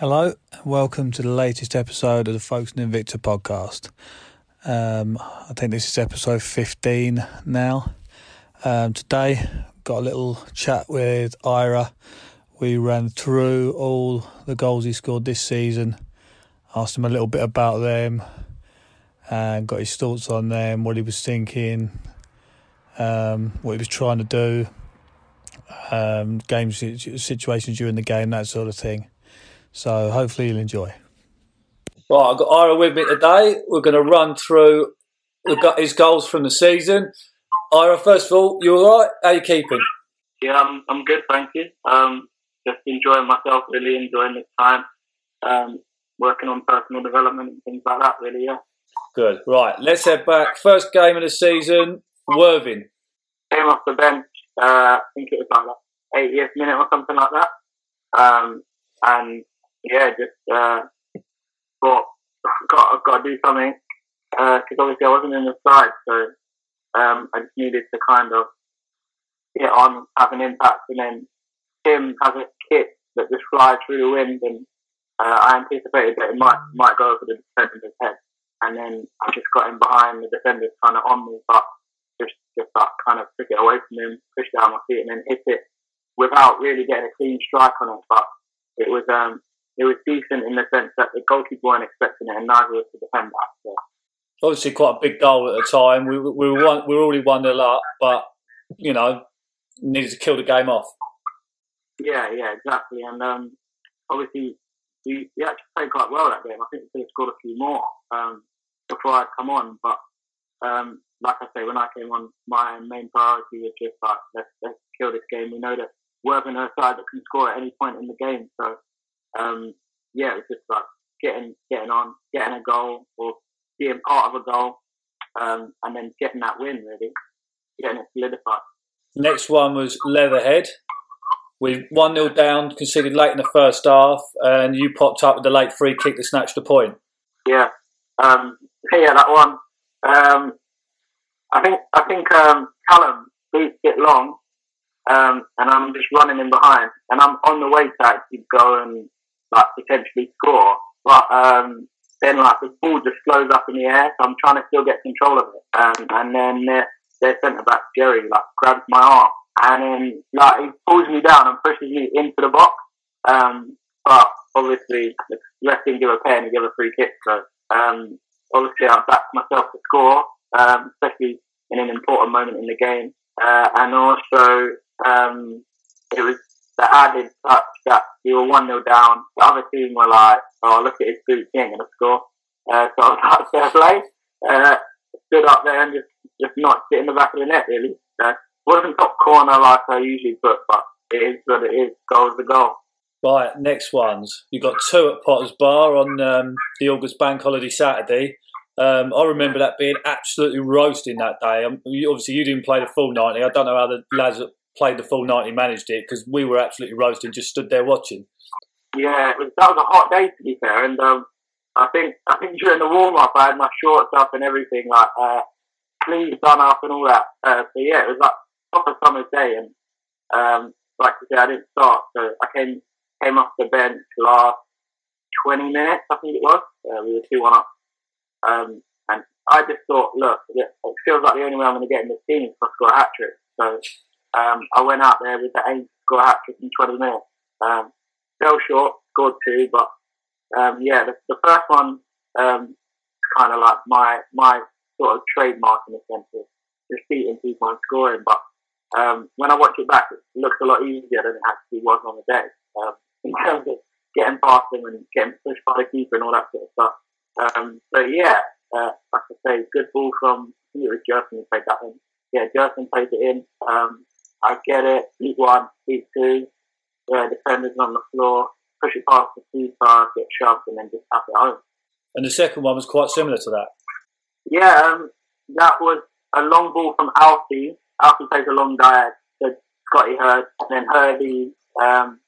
Hello, and welcome to the latest episode of the Folkestone Invicta podcast. Um, I think this is episode 15 now. Um, today, got a little chat with Ira. We ran through all the goals he scored this season, asked him a little bit about them, and got his thoughts on them, what he was thinking, um, what he was trying to do, um, game situations during the game, that sort of thing. So hopefully you'll enjoy. Right, I've got Ira with me today. We're going to run through his goals from the season. Ira, first of all, you all right? How are you keeping? Yeah, I'm, I'm good, thank you. Um, just enjoying myself, really enjoying this time. Um, working on personal development and things like that, really, yeah. Good. Right, let's head back. First game of the season, Worthing. Came off the bench, uh, I think it was like the 80th minute or something like that. Um, and yeah, just uh, thought I've got, I've got to do something because uh, obviously I wasn't in the side, so um, I just needed to kind of get on, have an impact, and then Tim has a kit that just flies through the wind, and uh, I anticipated that it might might go over the defender's head, and then I just got in behind the defender, kind of on me, but just just that kind of took it away from him, pushed down my feet, and then hit it without really getting a clean strike on it, but it was um it was decent in the sense that the goalkeeper weren't expecting it, and neither was the defender. So. Obviously, quite a big goal at the time. We, we were one, we were already one nil up, but you know, needed to kill the game off. Yeah, yeah, exactly. And um, obviously, we, we actually played quite well that game. I think we could have scored a few more um, before I'd come on. But um, like I say, when I came on, my main priority was just like let's, let's kill this game. We know that we're a side that can score at any point in the game, so um, yeah, it's just like getting getting on, getting a goal or being part of a goal, um, and then getting that win really, getting it solidified. Next one was Leatherhead. We one 0 down, conceded late in the first half, and you popped up with the late free kick to snatch the point. Yeah, um, yeah, that one. Um, I think I think um, Callum beats it long, um, and I'm just running in behind, and I'm on the way to actually go and like potentially score. But um, then like the ball just flows up in the air, so I'm trying to still get control of it. Um, and then their, their centre back Jerry like grabs my arm and then like he pulls me down and pushes me into the box. Um, but obviously the ref didn't give a pay and he gave a free kick. So um, obviously I backed myself to score, um, especially in an important moment in the game. Uh, and also um, it was the added touch that we were 1 0 down. The other team were like, oh, look at his boots, he ain't going to score. Uh, so I was like, fair play. Uh, stood up there and just, just knocked it in the back of the net, really. Uh, wasn't top corner like I usually put, but it is what it is. Goal's the goal. Right, next ones. You got two at Potters Bar on um, the August Bank Holiday Saturday. Um, I remember that being absolutely roasting that day. Um, obviously, you didn't play the full 90. I don't know how the lads that played the full 90 managed it because we were absolutely roasting, just stood there watching. Yeah, was, that was a hot day to be fair, and um, I think I think during the warm up I had my shorts up and everything, like uh, sleeves done up and all that. Uh, so yeah, it was like proper summer day, and um, like I said, I didn't start, so I came came off the bench last 20 minutes, I think it was. Uh, we were two one up, um, and I just thought, look, it feels like the only way I'm going to get in this team is to score a hat trick. So um, I went out there with the aim to score a hat trick in 20 minutes. Um, fell short, scored two, but um, yeah, the, the, first one um, kind of like my my sort of trademark in a sense of just beating people and scoring. But um, when I watch it back, it looks a lot easier than it actually was on the day um, in terms of getting past them and getting pushed by the keeper and all that sort of stuff. Um, so yeah, uh, like I say, good ball from I think it Jerson played that in. Yeah, Jerson played it in. Um, I get it. Beat one, two. Yeah, defenders on the floor, push it past the keeper, get shoved, and then just tap it home. And the second one was quite similar to that. Yeah, um, that was a long ball from Alfie. Alfie plays a long diag to Scotty Hurd, and then Hurdy um,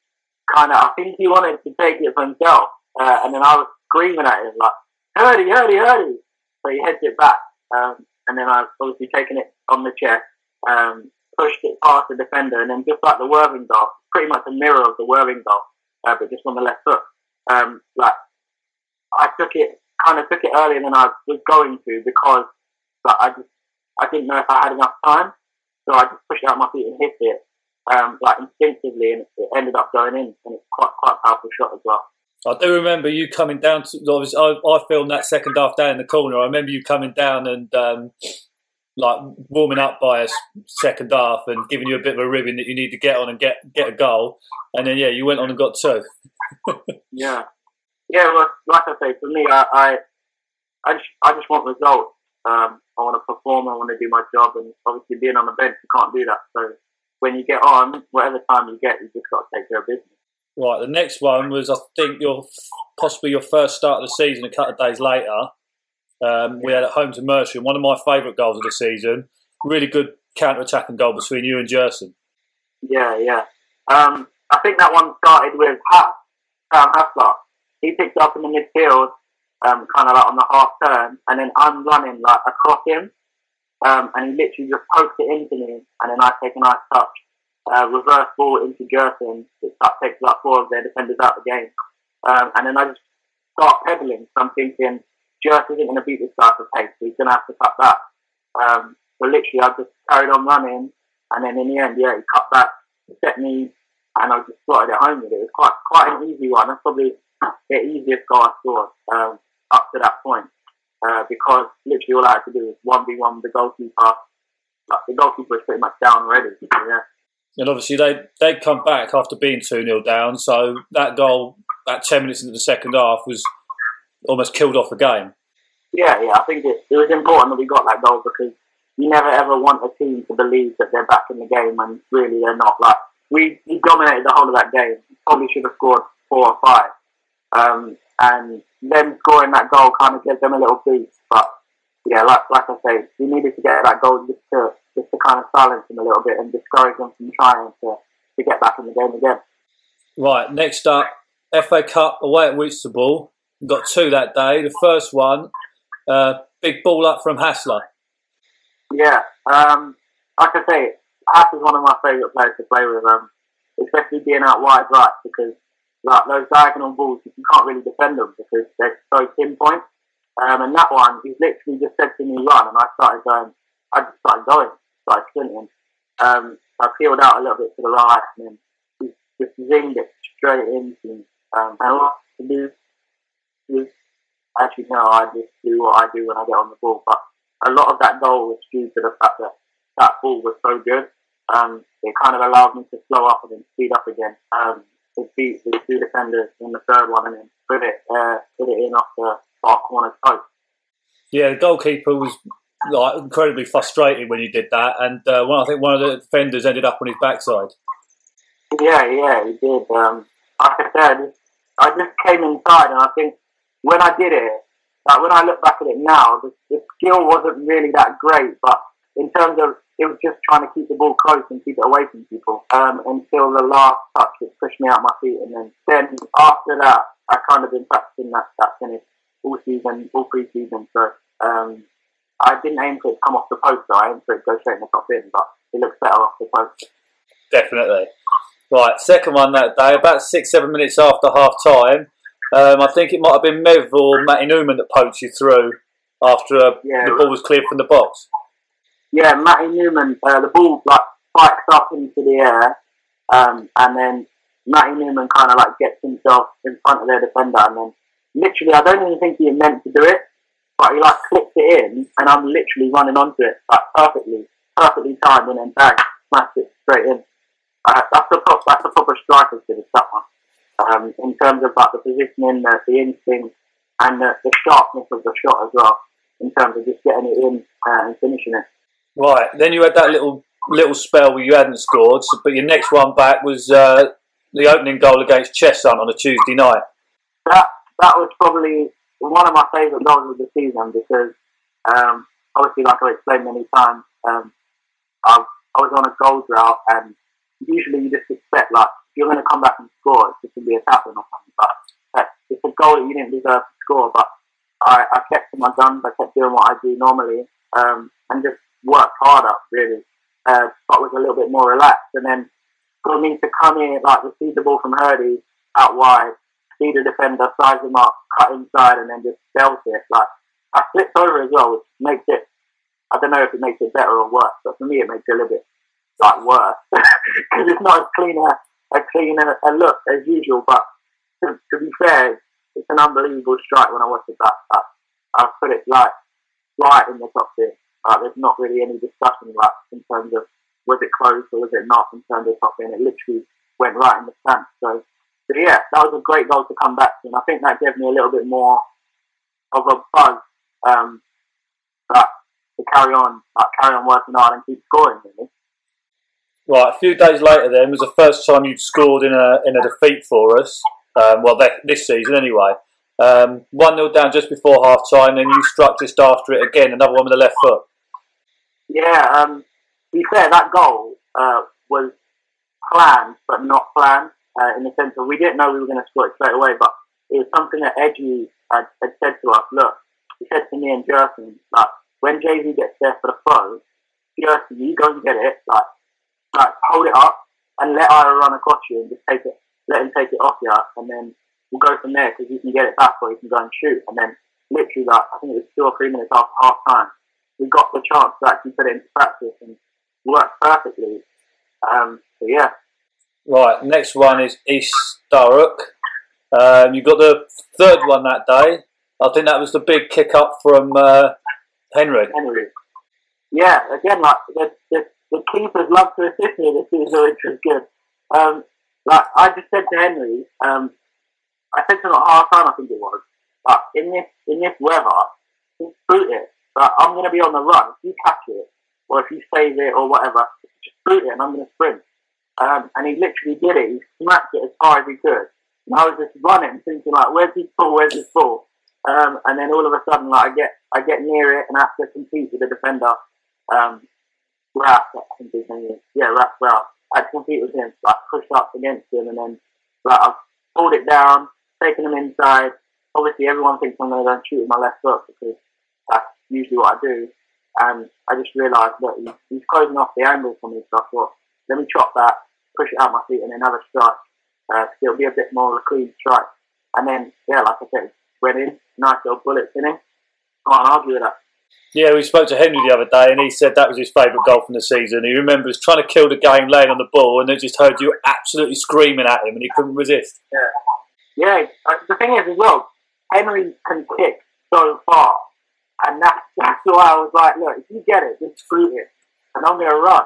kind of, I think he wanted to take it for himself. Uh, and then I was screaming at him, like, Hurdy, Hurdy, Hurdy. So he heads it back. Um, and then I've obviously taken it on the chest, um, past the defender, and then just like the Worthing goal, pretty much a mirror of the Worthing goal, uh, but just on the left foot. um, like I took it kind of took it earlier than I was going to because like, I just I didn't know if I had enough time, so I just pushed out my feet and hit it um, like instinctively, and it ended up going in, and it's quite quite a powerful shot as well. I do remember you coming down to. Obviously, I, I filmed that second half down in the corner. I remember you coming down and um, like warming up by a second half and giving you a bit of a ribbon that you need to get on and get get a goal, and then yeah, you went on and got two. yeah, yeah. Well, like I say, for me, I I, I just I just want results. Um, I want to perform. I want to do my job, and obviously being on the bench, you can't do that. So when you get on, whatever time you get, you just got to take care of business. Right. The next one was, I think, your possibly your first start of the season. A couple of days later, um, we had at home to Mercia, one of my favourite goals of the season. Really good counter-attacking goal between you and Jerson. Yeah, yeah. Um, I think that one started with Hass, um, Hassler. He picked up in the midfield, um, kind of like on the half turn, and then I'm running like across him, um, and he literally just poked it into me, and then I take a nice touch, uh, reverse ball into Jerson. It takes about four of their defenders out of the game, um, and then I just start pedaling. So I'm thinking Jerk isn't going to beat this guy for pace, so he's going to have to cut back. Um, so literally, I just carried on running, and then in the end, yeah, he cut back, set me, and I just slotted it home with it. It was quite quite an easy one. That's probably the easiest goal I scored um, up to that point, uh, because literally all I had to do was one v one with the goalkeeper. Like, the goalkeeper was pretty much down already. Yeah. And obviously they they come back after being two 0 down. So that goal, that ten minutes into the second half, was almost killed off the game. Yeah, yeah, I think it, it was important that we got that goal because you never ever want a team to believe that they're back in the game when really they're not. Like we, we dominated the whole of that game. Probably should have scored four or five, um, and them scoring that goal kind of gives them a little boost. But yeah, like like I say, we needed to get that goal just to just to kind of silence them a little bit and discourage them from trying to to get back in the game again. Right, next up, FA Cup away at Whitstable. Got two that day. The first one, uh, big ball up from Hassler. Yeah, um, like I say, Hass is one of my favourite players to play with, um, especially being out wide right because like those diagonal balls, you can't really defend them because they're so pinpoint. Um, and that one, he literally just said to me, run, and I started going, I just started going, started sprinting. Um, I peeled out a little bit to the right, and then he just zinged it straight into me. Um, and what to do was actually no, I just do what I do when I get on the ball. But a lot of that goal was due to the fact that that ball was so good. Um, it kind of allowed me to slow up and then speed up again. Um, to beat the two defenders in the third one and then put it uh, put it in off the far corner post. Yeah, the goalkeeper was like incredibly frustrated when he did that, and uh, one, I think one of the defenders ended up on his backside. Yeah, yeah, he did. Um, like I said, I just came inside, and I think when I did it, like when I look back at it now, the, the skill wasn't really that great, but in terms of it was just trying to keep the ball close and keep it away from people um, until the last touch it pushed me out my feet, and then then after that I kind of been practicing that that finish all season, all pre-season. So um, I didn't aim for it to come off the post, though. I aimed for it to go straight in the top in, but it looks better off the post. Definitely. Right, second one that day, about six, seven minutes after half time. Um, I think it might have been Mev or Matty Newman that poked you through after uh, yeah, the ball was cleared from the box. Yeah, Matty Newman, uh, the ball like spikes up into the air, um, and then Matty Newman kind of like gets himself in front of their defender, and then literally, I don't even think he meant to do it, but he like clicks it in, and I'm literally running onto it like perfectly, perfectly timed, and then bang, smash it straight in. Uh, that's the that's the proper striker's finish that one um, in terms of like the positioning, the, the instinct, and the, the, sharpness of the shot as well. In terms of just getting it in uh, and finishing it. Right. Then you had that little little spell where you hadn't scored, but your next one back was uh, the opening goal against Cheshunt on a Tuesday night. That that was probably one of my favourite goals of the season because um, obviously, like I've explained many times, um, I, I was on a goal drought, and usually you just expect like you're going to come back and score. It's just going to be a tackle or something. But it's a goal that you didn't deserve to score. But I, I kept to my guns. I kept doing what I do normally um, and just worked harder, really. Uh, but was a little bit more relaxed. And then for me to come in, like receive the ball from Hurdy out wide, see the defender size him up, cut inside, and then just belt it. Like I flipped over as well, which makes it. I don't know if it makes it better or worse, but for me it makes it a little bit like worse because it's not as clean a clean a, a look as usual. But to, to, be fair, it's an unbelievable strike when I watch it back. But I put it like right in the top tier. Uh, there's not really any discussion like in terms of was it close or was it not in terms of top ten. It literally went right in the stand. So, so yeah, that was a great goal to come back to, and I think that gave me a little bit more of a buzz um, that to carry on, like, carry on working hard and keep scoring. Really. Right, a few days later, then was the first time you'd scored in a in a defeat for us. Um, well, this season anyway. Um, one 0 down just before half time, and you struck just after it again, another one with the left foot. Yeah, um, to be fair, that goal uh, was planned but not planned uh, in the sense of we didn't know we were going to score it straight away, but it was something that Edgy had, had said to us. Look, he said to me and Jerson, like when Jay Z gets there for the throw, Jerson, you go and get it, like like hold it up and let Ira run across you and just take it, let him take it off you, and then we'll go from there because you can get it back or you can go and shoot. And then literally, like I think it was two or three minutes after half time, we got the chance to actually put it into practice and worked perfectly. Um, so yeah. Right, next one is East Thurrock. Um, you got the third one that day. I think that was the big kick up from uh, Henry. Henry. Yeah, again, like the, the, the keepers love to assist me this season, which was good. Um, like I just said to Henry, um, I said to him at half time, I think it was, but in this in this weather, just boot it. But I'm going to be on the run. If you catch it, or if you save it, or whatever, just boot it, and I'm going to sprint. Um, and he literally did it. He smacked it as far as he could. And I was just running, thinking like, "Where's his ball? Where's his ball?" Um, and then all of a sudden, like I get I get near it and I have to compete with the defender. Um, Rap, I think his name is. Yeah, Ralph. I had to compete with him, like push up against him, and then like I pulled it down, taken him inside. Obviously, everyone thinks I'm going to go and shoot with my left foot because that's usually what I do. And I just realised that he's, he's closing off the angle for me, so I thought, let me chop that, push it out my feet, and then have a strike. Uh, it'll be a bit more of a clean strike. And then, yeah, like I said, went in, nice little bullets in him. Can't argue with that. Yeah, we spoke to Henry the other day, and he said that was his favourite goal from the season. He remembers trying to kill the game, laying on the ball, and then just heard you absolutely screaming at him, and he couldn't resist. Yeah, yeah. The thing is, as well, Henry can kick so far, and that's that's why I was like, look, if you get it, just shoot it, and I'm gonna run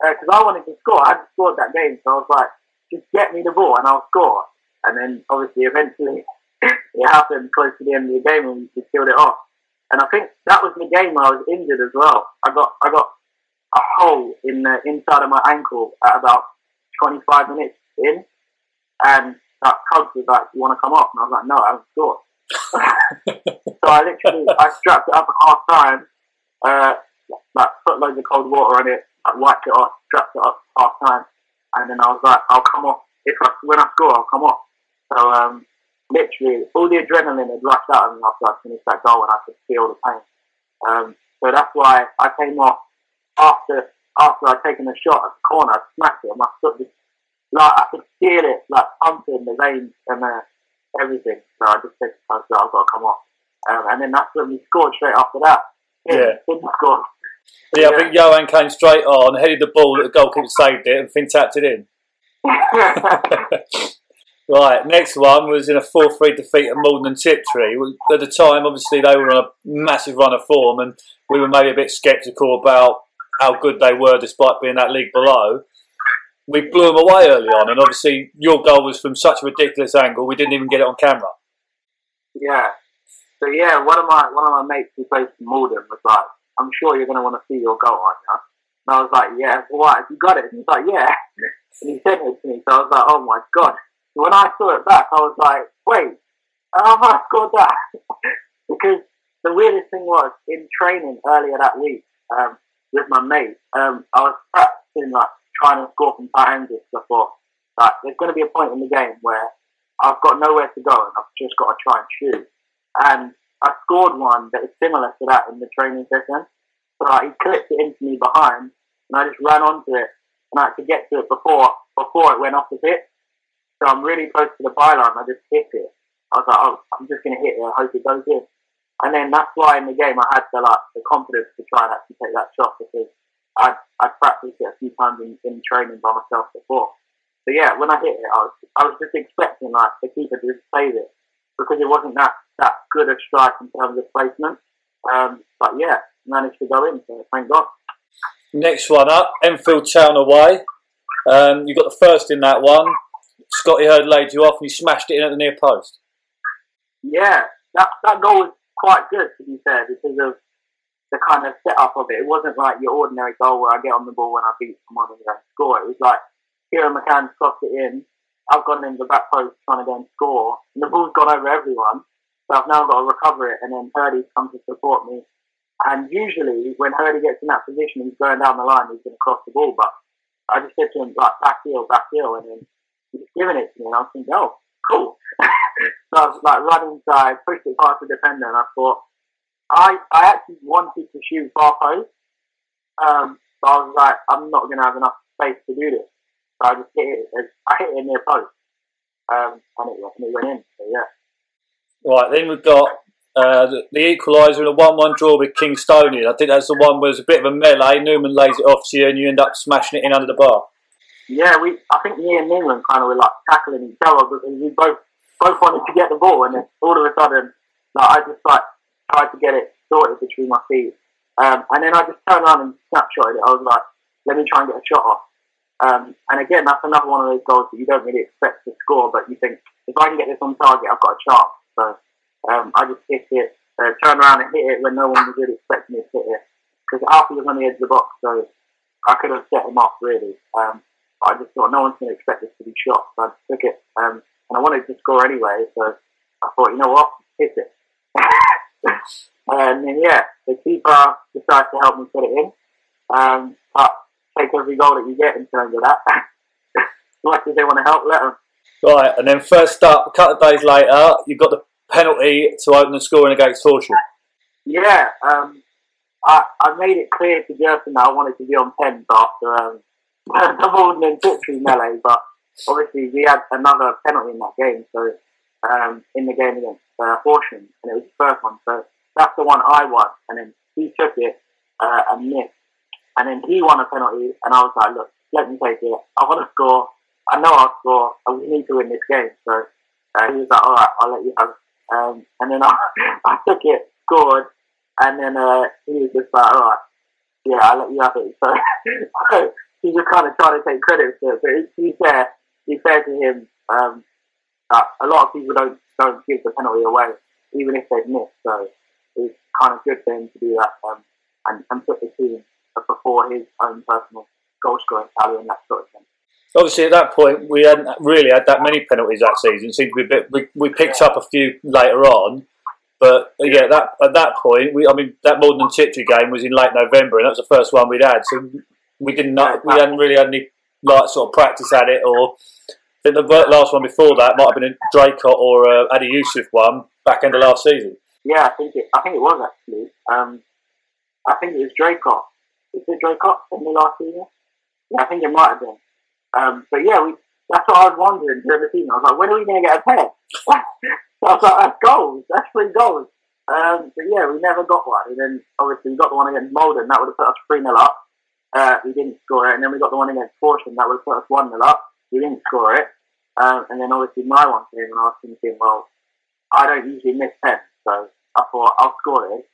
because uh, I wanted to score. I had scored that game, so I was like, just get me the ball, and I'll score. And then, obviously, eventually, it happened close to the end of the game, and we killed it off. And I think that was the game where I was injured as well. I got I got a hole in the inside of my ankle at about 25 minutes in, and that coach was like, "You want to come off?" And I was like, "No, I haven't scored." so I literally I strapped it up at half time, uh, like put loads of cold water on it, like, wiped it off, strapped it up half time, and then I was like, "I'll come off if I, when I score, I'll come off." So um, literally all the adrenaline had rushed out of me after I finished that goal and I could feel the pain. Um, so that's why I came off after after I'd taken a shot at the corner, I smacked it and my foot just like I could feel it like pumping the veins and uh, everything. So I just said to myself, I've got to come off. Um, and then that's when we scored straight after that. Yeah. Didn't score. Yeah, yeah, I think Johan came straight on, headed the ball, the goalkeeper saved it, and Finn tapped it in. Right, next one was in a 4 3 defeat at Maldon and Tiptree. At the time, obviously, they were on a massive run of form, and we were maybe a bit sceptical about how good they were despite being that league below. We blew them away early on, and obviously, your goal was from such a ridiculous angle, we didn't even get it on camera. Yeah. So, yeah, one of my one of my mates who plays for Maldon was like, I'm sure you're going to want to see your goal, aren't you? And I was like, yeah, why? You got it? He's like, yeah. And he sent it to me, so I was like, oh my god when I saw it back, I was like, wait, how have I scored that? because the weirdest thing was in training earlier that week um, with my mate, um, I was practicing like trying to score from tight angles. I thought like there's going to be a point in the game where I've got nowhere to go and I've just got to try and shoot. And I scored one that is similar to that in the training session. So like, he clipped it into me behind, and I just ran onto it, and I had to get to it before before it went off the pitch. So I'm really close to the byline. I just hit it. I was like, oh, I'm just going to hit it. I hope it goes in. And then that's why in the game I had the like the confidence to try and actually take that shot because I'd, I'd practiced it a few times in, in training by myself before. So yeah, when I hit it, I was I was just expecting like the keeper to just save it because it wasn't that that good a strike in terms of placement. Um, but yeah, managed to go in. So thank God. Next one up, Enfield Town away. Um, you got the first in that one. Scotty Hurd laid you off and you smashed it in at the near post. Yeah, that that goal was quite good to be fair because of the kind of setup of it. It wasn't like your ordinary goal where I get on the ball when I beat someone and then score. It was like Kieran McCann's crossed it in. I've gone in the back post trying to go and score, and the ball's gone over everyone. So I've now got to recover it, and then Hurdy's come to support me. And usually, when Hurdy gets in that position, he's going down the line, he's going to cross the ball. But I just said to him, like, back heel, back heel, and then he's giving it to me, and I was thinking, oh, cool. so I was like running inside, pushed it past the defender, and I thought, I, I actually wanted to shoot far post. Um, so I was like, I'm not going to have enough space to do this. So I just hit it, I hit it near post. Um, and it, and it went in, so yeah. Right, then we've got uh, the, the equaliser and a 1 1 draw with Kingstonian. I think that's the one where there's a bit of a melee. Newman lays it off to you and you end up smashing it in under the bar. Yeah, we. I think me and Newman kind of were like tackling each other because we both both wanted to get the ball, and then all of a sudden, like I just like tried to get it sorted between my feet, um, and then I just turned around and snapshotted it. I was like, let me try and get a shot off. Um, and again, that's another one of those goals that you don't really expect to score, but you think if I can get this on target, I've got a chance. So um, I just hit it, uh, turned around and hit it when no one was really expecting me to hit it. Because Alfie was on the edge of the box, so I could have set him off really. Um, I just thought no one's going to expect this to be shot, so I just took it. Um, and I wanted to score anyway, so I thought, you know what, hit it. and then yeah, the keeper decided to help me put it in. Um, but take every goal that you get in terms of that. as much as they want to help, let them. Right, and then first up, a couple of days later, you've got the penalty to open the scoring against Horsham. Yeah, um, I, I made it clear to Jerson that I wanted to be on pens after um, the and Tiptree melee, but obviously we had another penalty in that game, so um, in the game against uh, Horsham, and it was the first one, so that's the one I won, and then he took it uh, and missed, and then he won a penalty, and I was like, look, let me take it. I want to score. I know I'll score, and we need to win this game. So uh, he was like, all right, I'll let you have it. Um, and then I, I took it, scored, and then uh, he was just like, all right, yeah, I'll let you have it. So he just kind of tried to take credit for it. But to be fair, to be fair to him, um, uh, a lot of people don't don't give the penalty away, even if they've missed. So it's kind of good for him to do that um, and, and put the team before his own personal goal scoring tally and that sort of thing. Obviously, at that point, we hadn't really had that many penalties that season. It seemed to be a bit. We, we picked up a few later on, but yeah, that at that point, we I mean that Maldon and Tiptree game was in late November, and that was the first one we'd had. So we didn't know, we hadn't really had any like sort of practice at it, or I think the last one before that might have been a Draycott or a Adi Yusuf one back end of last season. Yeah, I think it. I think it was actually. Um, I think it was Draycott. Is it Draycott in the last season? Yeah, I think it might have been. Um, but yeah, we, that's what I was wondering during the season. I was like, when are we going to get a so I was like, that's goals. That's three goals. Um, but yeah, we never got one. And then obviously we got the one against Maldon. That would have put us 3 0 up. Uh, we didn't score it. And then we got the one against Horsham. That would put us 1 0 up. We didn't score it. Um, and then obviously my one came and I was thinking, well, I don't usually miss pens. So I thought I'll score it.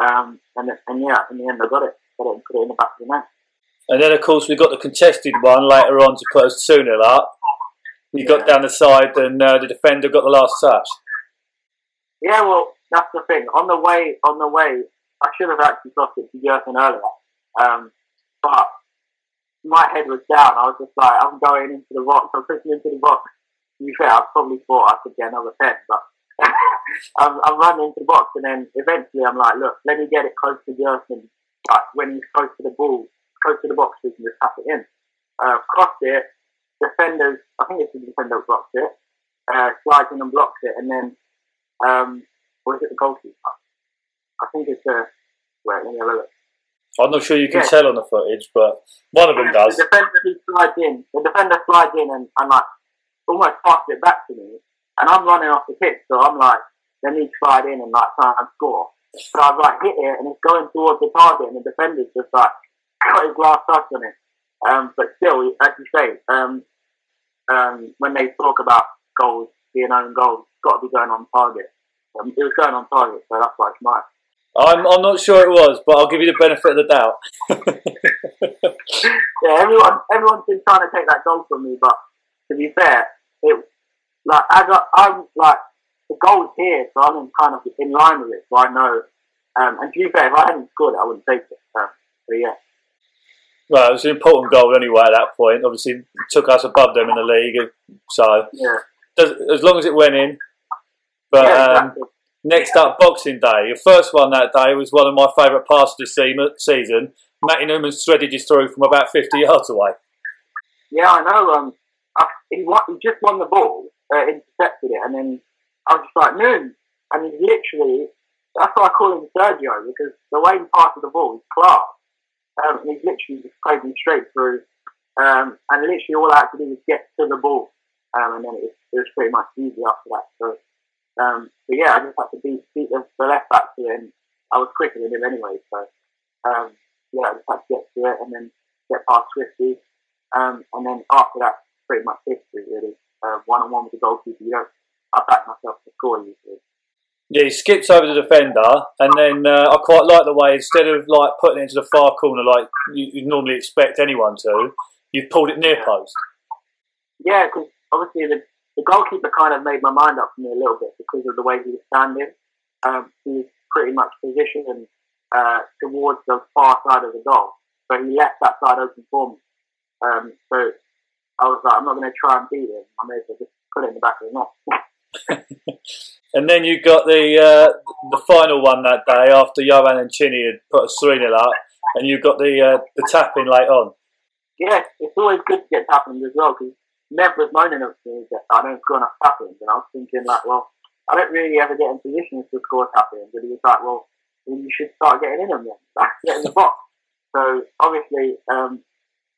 Um, and, and yeah, in the end I got it. Got it and put it in the back of the net. And then, of course, we got the contested one later on to put us 2 0 up. You got down the side, and uh, the defender got the last touch. Yeah, well, that's the thing. On the way, on the way, I should have actually lost it to Jerson earlier, um, but my head was down. I was just like, I'm going into the box. I'm pushing into the box. To be fair, I probably thought I could get another pen, but I'm, I'm, running into the box, and then eventually I'm like, look, let me get it close to Jerson. Like when he's close to the ball, close to the box, we can just tap it in. Uh, crossed it. Defenders, I think it's the defender blocks it. Uh, slides in and blocks it, and then um, is it the goalkeeper? I think it's. Uh, wait, let me have a look. I'm not sure you can yeah. tell on the footage, but one of them does. The defender slides in. The defender slides in and, and like almost passed it back to me, and I'm running off the pitch, so I'm like, let me slide in and like try and score. So I've like hit it, and it's going towards the target, and the defender's just like got his last touch on it. Um, but still, as you say, um, um, when they talk about goals being own goals, it's got to be going on target. Um, it was going on target, so that's why it's mine. I'm, I'm not sure it was, but I'll give you the benefit of the doubt. yeah, everyone everyone's been trying to take that goal from me, but to be fair, it like as I I'm like the goal's here, so I'm in kind of in line with it, so I know. Um, and to be fair, if I hadn't scored it, I wouldn't take it. So, but yeah. Well, it was an important goal anyway at that point. Obviously, it took us above them in the league, so Yeah. as long as it went in. But yeah, um, exactly. Next up, Boxing Day. Your first one that day was one of my favourite passes this se- season. Matty Newman threaded his through from about 50 yards away. Yeah, I know. Um, I, he, won, he just won the ball, uh, intercepted it, and then I was just like, Noon. And he's literally, that's why I call him Sergio, because the way he passes the ball is class. Um, and he's literally just played me straight through. Um, and literally all I had to do was get to the ball. Um, and then it was, it was pretty much easy after that. So, um, but yeah, I just had to beat, beat the, the left back to it, and I was quicker than him anyway. So, um, yeah, I just had to get to it and then get past Swifty. Um, and then after that, pretty much history really. One on one with the goalkeeper, you don't. I back myself to score usually. Yeah, he skips over the defender, and then uh, I quite like the way instead of like putting it into the far corner like you, you normally expect anyone to, you've pulled it near post. Yeah, because obviously the, the goalkeeper kind of made my mind up for me a little bit because of the way he was standing. Um, he was pretty much positioned uh, towards the far side of the goal, so he left that side open for me. Um, so I was like, I'm not going to try and beat him. I may as well just put it in the back of the net. And then you got the uh, the final one that day after Johan and Chini had put a 3 0 up, and you got the uh, the tap in late on. yeah, it's always good to get tapping as well because Nev was moaning at me that I don't score enough tappings, and I was thinking like, well, I don't really ever get in positions to score tappings, and he was like, well, well you should start getting in them then, get in the box. So obviously, um,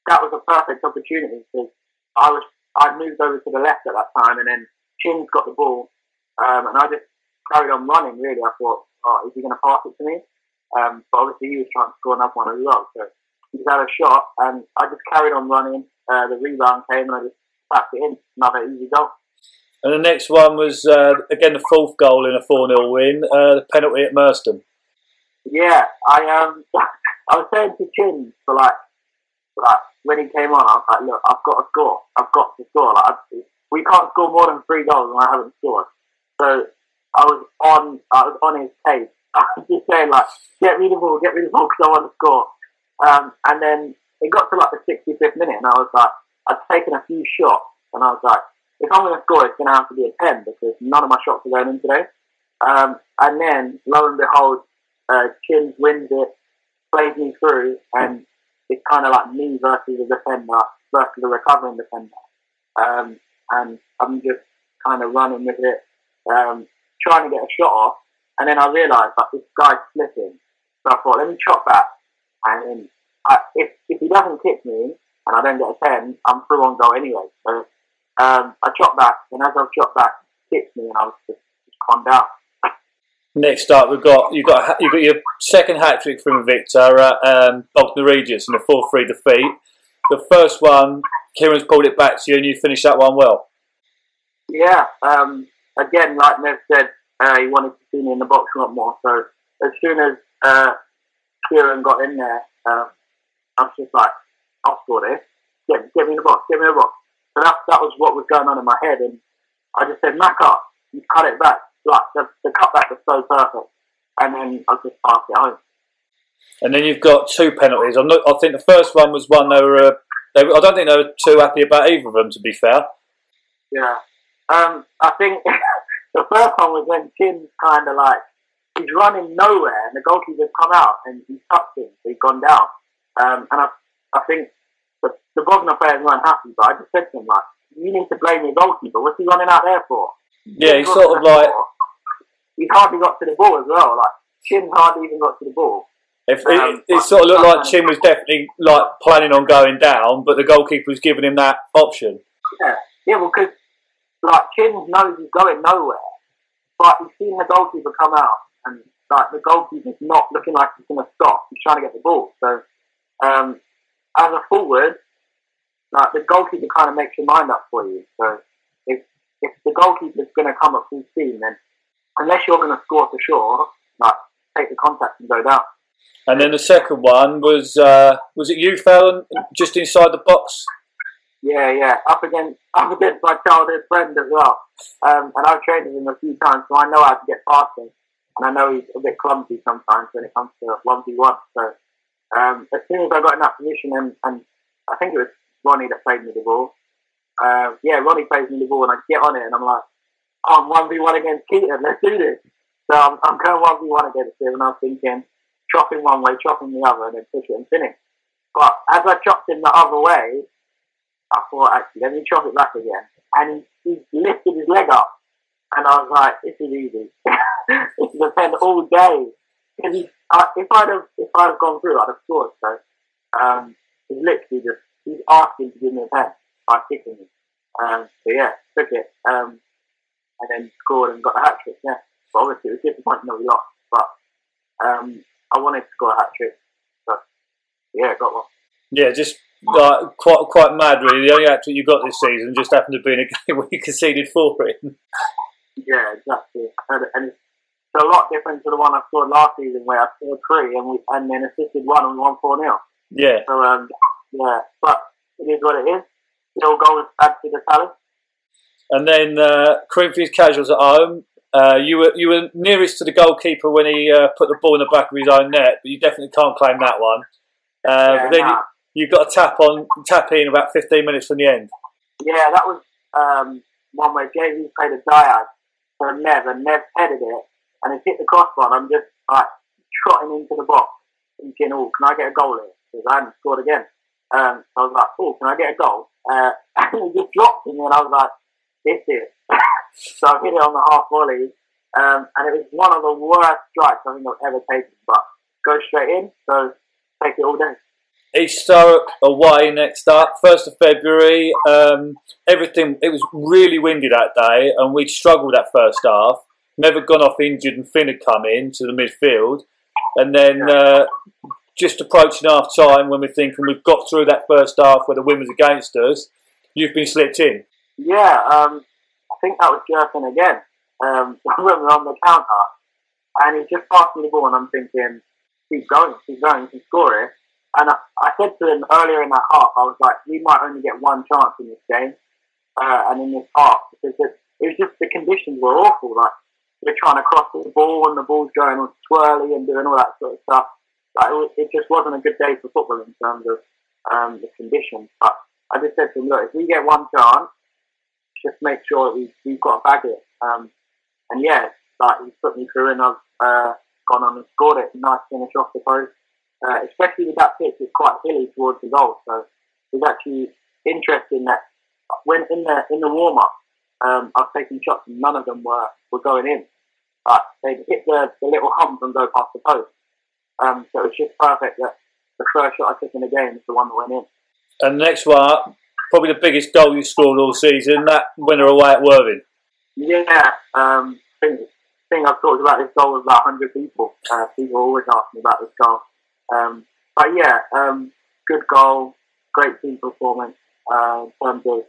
that was a perfect opportunity because I was I moved over to the left at that time, and then Chin's got the ball, um, and I just carried on running. Really, I thought, oh, is he going to pass it to me? Um, but obviously, he was trying to score another one as well. So he had a shot, and I just carried on running. Uh, the rebound came, and I just tapped it in. Another easy goal. And the next one was uh, again the fourth goal in a 4 0 win, uh, the penalty at Merstham. Yeah, I um, I was saying to Chin for like, like when he came on, I was like, look, I've got to score. I've got to score. Like, I, we can't score more than three goals, and I haven't scored. So I was on, I was on his case. I was just saying like, get me the ball, get me the ball, because I want to score. Um, and then it got to like the 65th minute, and I was like, I'd taken a few shots, and I was like, if I'm going to score, it's going to have to be a 10 because none of my shots are going in today. Um, and then, lo and behold, uh, Chin wins it, plays me through, and it's kind of like me versus the defender versus the recovering defender. Um, and I'm just kind of running with it, um, trying to get a shot off. And then I realised that this guy's slipping. So I thought, let me chop back. And I, if, if he doesn't kick me and I don't get a 10, I'm through on goal anyway. So um, I chopped back, and as I chopped back, he kicked me, and I was just, just calmed down. Next up, we've got you got you got your second hat trick from Victor at um, Bognor Regis in a four three defeat. The first one, Kieran's pulled it back to you, and you finished that one well. Yeah, um, again, like Nev said, uh, he wanted to see me in the box a lot more. So as soon as uh, Kieran got in there, uh, I was just like, I'll score this. Get, get me in the box, get me in the box. So that, that was what was going on in my head. And I just said, Mac up, you cut it back. Like, the, the cutback was so perfect. And then I just passed it home. And then you've got two penalties. I'm not, I think the first one was one they were. Uh, they, I don't think they were too happy about either of them. To be fair, Yeah. Um, I think the first one was when Tim's kind of like, he's running nowhere and the goalkeeper's come out and he's touched him, so he's gone down. Um, and I, I think the, the Bognor players weren't happy, but I just said to him, like, you need to blame your goalkeeper. What's he running out there for? yeah, he's got sort of like. He hardly got to the ball as well. Like, Chin hardly even got to the ball. if, Um, it, it sort of looked like Chin was definitely like planning on going down, but the goalkeeper was giving him that option. Yeah, yeah, well, because like Chin knows he's going nowhere, but he's seen the goalkeeper come out, and like the goalkeeper's not looking like he's going to stop. He's trying to get the ball. So um, as a forward, like the goalkeeper kind of makes your mind up for you. So if if the goalkeeper's going to come at full steam, then unless you're going to score for sure, like take the contact and go down. And then the second one was uh, was it you, Fallon, just inside the box? Yeah, yeah, up against up against my childhood friend as well. Um, and I've trained with him a few times, so I know how to get past him. And I know he's a bit clumsy sometimes when it comes to one v one. So um, as soon as I got in that position, and, and I think it was Ronnie that played me the ball. Uh, yeah, Ronnie plays me the ball, and I get on it, and I'm like, I'm one v one against Keaton. Let's do this. So I'm, I'm going one v one against him, and I was thinking, chopping one way, chopping the other, and then push it and finish. But as I chopped him the other way, I thought, actually, let me chop it back again. And he, he lifted his leg up, and I was like, this is easy. this is a pen all day. Because uh, if I'd have if I'd have gone through, I'd have scored. So um, he's literally just he's asking to give me a pen by kicking me. Um, so yeah, took it um, and then scored and got a hat trick. Yeah, but obviously it was disappointing that we lost, but um, I wanted to score a hat trick. But yeah, got one. Yeah, just like quite quite mad really. The only hat trick you got this season just happened to be in a game where you conceded four it. Yeah, exactly. And, and it's a lot different to the one I scored last season where I scored three and we and then assisted one and we won four 0 Yeah. So um, yeah, but it is what it is. Still goals add to the tally. And then uh, Corinthian Casuals at home. Uh, you were you were nearest to the goalkeeper when he uh, put the ball in the back of his own net, but you definitely can't claim that one. Uh, Yeah, but then nah. you, you got a tap on tap in about 15 minutes from the end. Yeah, that was um, one where JV played a diag for Nev and Nev headed it and it hit the crossbar. I'm just like trotting into the box thinking, oh, can I get a goal here? Because I hadn't scored again. Um, so I was like, oh, can I get a goal? Uh, and he just dropped me and I was like, this is. so I hit it on the half volley. Um, and it was one of the worst strikes I think I've ever taken. But go straight in, so take it all day. East Thurrock away next up, first of February. Um, everything it was really windy that day, and we struggled that first half. Never gone off injured, and Finn had come in to the midfield, and then uh, just approaching half time when we're thinking we've got through that first half where the win was against us. You've been slipped in. Yeah, um, I think that was Jerkin again. Um, when we were on the counter, and he just passed me the ball, and I'm thinking, keep going, keep going, you scoring. And I, I said to him earlier in that half, I was like, we might only get one chance in this game, uh, and in this half, because it, it was just the conditions were awful. Like we're trying to cross the ball, and the ball's going all swirly and doing all that sort of stuff. Like it, just wasn't a good day for football in terms of um, the conditions. But I just said to him, look, if we get one chance, just make sure we, we've got a bag it. Um, and yeah, like he put me through and I've uh, gone on and scored it. Nice finish off the post. Uh, especially with that pitch, it's quite hilly towards the goal. So it's actually interesting that when in the in the warm up, um, I've taken shots and none of them were, were going in. But they hit the, the little hump and go past the post. Um, so was just perfect that the first shot I took in the game is the one that went in. And the next one probably the biggest goal you scored all season, that winner away at Worthing. Yeah, um, thing, thing I've talked about this goal with about 100 people. Uh, people always ask me about this goal. Um, but yeah, um, good goal, great team performance uh, in terms of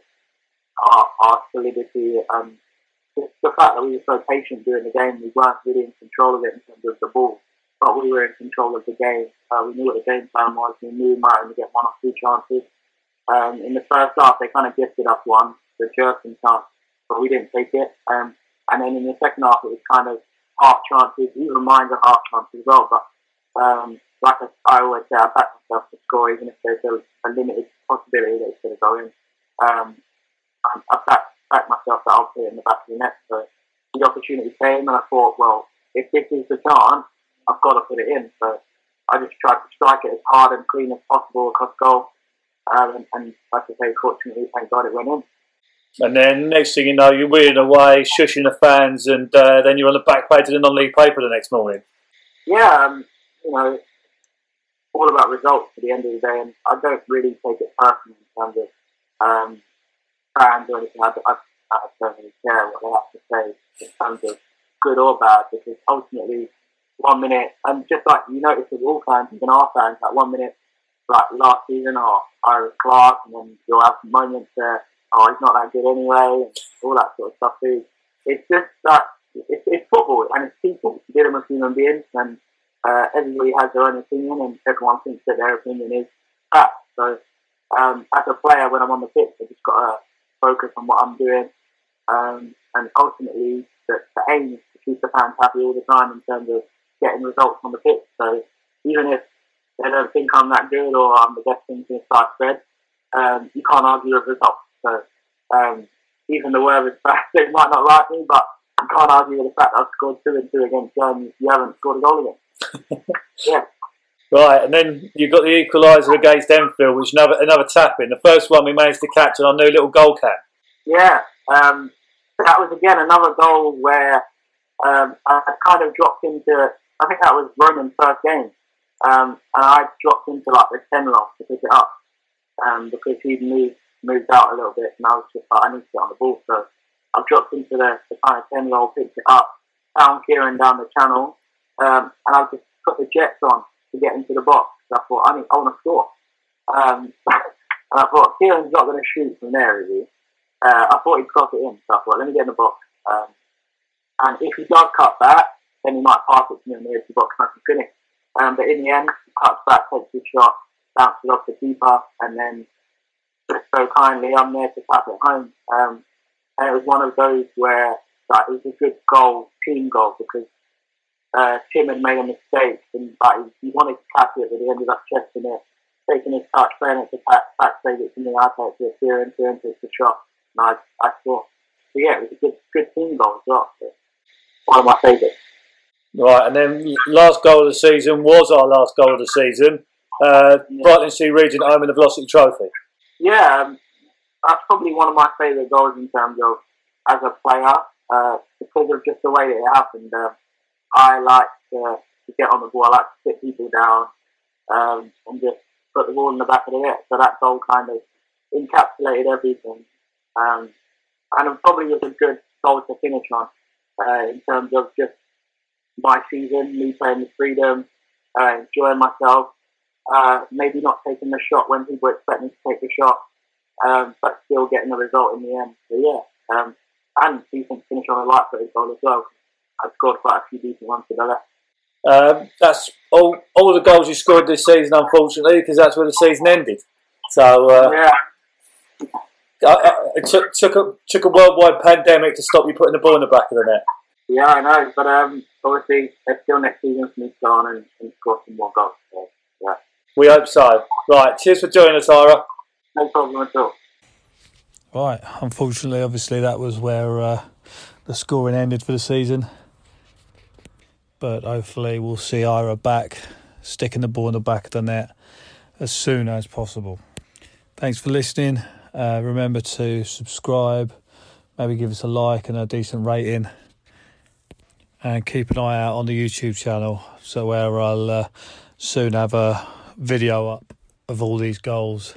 our, solidity. Just the fact that we were so patient during the game, we weren't really in control of it in terms of the ball, but we were in control of the game. Uh, we knew what the game plan was. We knew we might only get one or two chances. Um, in the first half, they kind of gifted us one, the Jerkin chance, but we didn't take it. Um, and then in the second half, it was kind of half chances, even mine are half chances as well. But um, like I, I always say, I back myself to score, even if there's a, a limited possibility that it's going to go in. Um, I, I back, back myself that I'll put it in the back of the net. So the opportunity came, and I thought, well, if this is the chance, I've got to put it in. So I just tried to strike it as hard and clean as possible across goal. Um, and, and like I say, fortunately, thank God it went in. And then next thing you know, you're weird away, shushing the fans, and uh, then you're on the back page of the non-league paper the next morning. Yeah, um, you know, all about results at the end of the day, and I don't really take it personally in terms of um, fans or anything. I, I, I don't really care what they have to say in terms of good or bad because ultimately one minute and just like you notice with all fans, even our fans, like one minute like last season or Ira Clark and then you'll have moments where oh he's not that good anyway and all that sort of stuff too. It's just that it's, it's football and it's people. You dealing with human beings and uh, everybody has their own opinion and everyone thinks that their opinion is fact. So um, as a player, when I'm on the pitch, I just got to focus on what I'm doing, um, and ultimately the, the aim is to keep the fans happy all the time in terms of getting results on the pitch. So even if they don't think I'm that good or I'm the best thing since sliced bread, um, you can't argue with results. So um, even the word is bad, they might not like me, but you can't argue with the fact that I've scored two and two against Germany. You haven't scored a goal against. yeah. Right, and then you got the equaliser against Enfield, which another another tap in. The first one we managed to catch on our new little goal can. Yeah, um, that was again another goal where um, I kind of dropped into. I think that was Roman's first game, um, and I dropped into like the ten lock to pick it up um, because he'd moved moved out a little bit, and I was just like, I need to get on the ball. So I dropped into the, the kind of ten roll, picked it up, found Kieran down the channel, um, and I just put the jets on to get into the box. I thought, I need, I want to score. Um, and I thought, Kieran's not going to shoot from there, is he? Uh, I thought he'd cross it in. So I thought, let me get in the box. Um, and if he does cut back, then he might pass it to me in the edge box and I can finish. Um, but in the end, he cuts back, takes his shot, bounces off the keeper, and then just so kindly, I'm there to tap it home. Um, and it was one of those where like, it was a good goal, team goal, because uh, Tim had made a mistake and like, he wanted to catch it, but he ended up chesting it, taking his touch, playing it to back, back save it to me, I take it to Kieran, Kieran takes the shot, and I, I scored. So yeah, it was a good, good team goal as well. So one of my favourites. Right, and then last goal of the season was our last goal of the season. Uh, yeah. Brightlingsea Regent home in the Velocity Trophy. Yeah, um, that's probably one of my favourite goals in terms of as a player uh, because of just the way that it happened. Uh, I like to, to, get on the ball. I like to sit people down um, and just put the ball in the back of the net. So that goal kind of encapsulated everything. Um, and it probably was a good goal to finish on uh, in terms of just my season, me playing the freedom, uh, enjoying myself, uh, maybe not taking the shot when people expect me to take the shot, um, but still getting the result in the end. So yeah, um, and decent finish on a light footed goal as well. I scored quite a few decent ones for the left. Um, that's all. All the goals you scored this season, unfortunately, because that's where the season ended. So uh, yeah, it took took a took a worldwide pandemic to stop you putting the ball in the back of the net. Yeah, I know, but um, obviously there's still next season for me to go on and, and score some more goals. So, yeah. We hope so. Right, cheers for joining us, Ira. No problem at all. Right, unfortunately, obviously that was where uh, the scoring ended for the season. But hopefully we'll see Ira back, sticking the ball in the back of the net as soon as possible. Thanks for listening. Uh, remember to subscribe, maybe give us a like and a decent rating and keep an eye out on the YouTube channel so where I'll uh, soon have a video up of all these goals,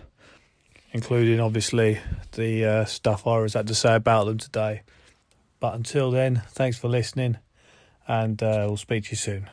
including obviously the uh, stuff I was had to say about them today. But until then, thanks for listening, and uh, we'll speak to you soon.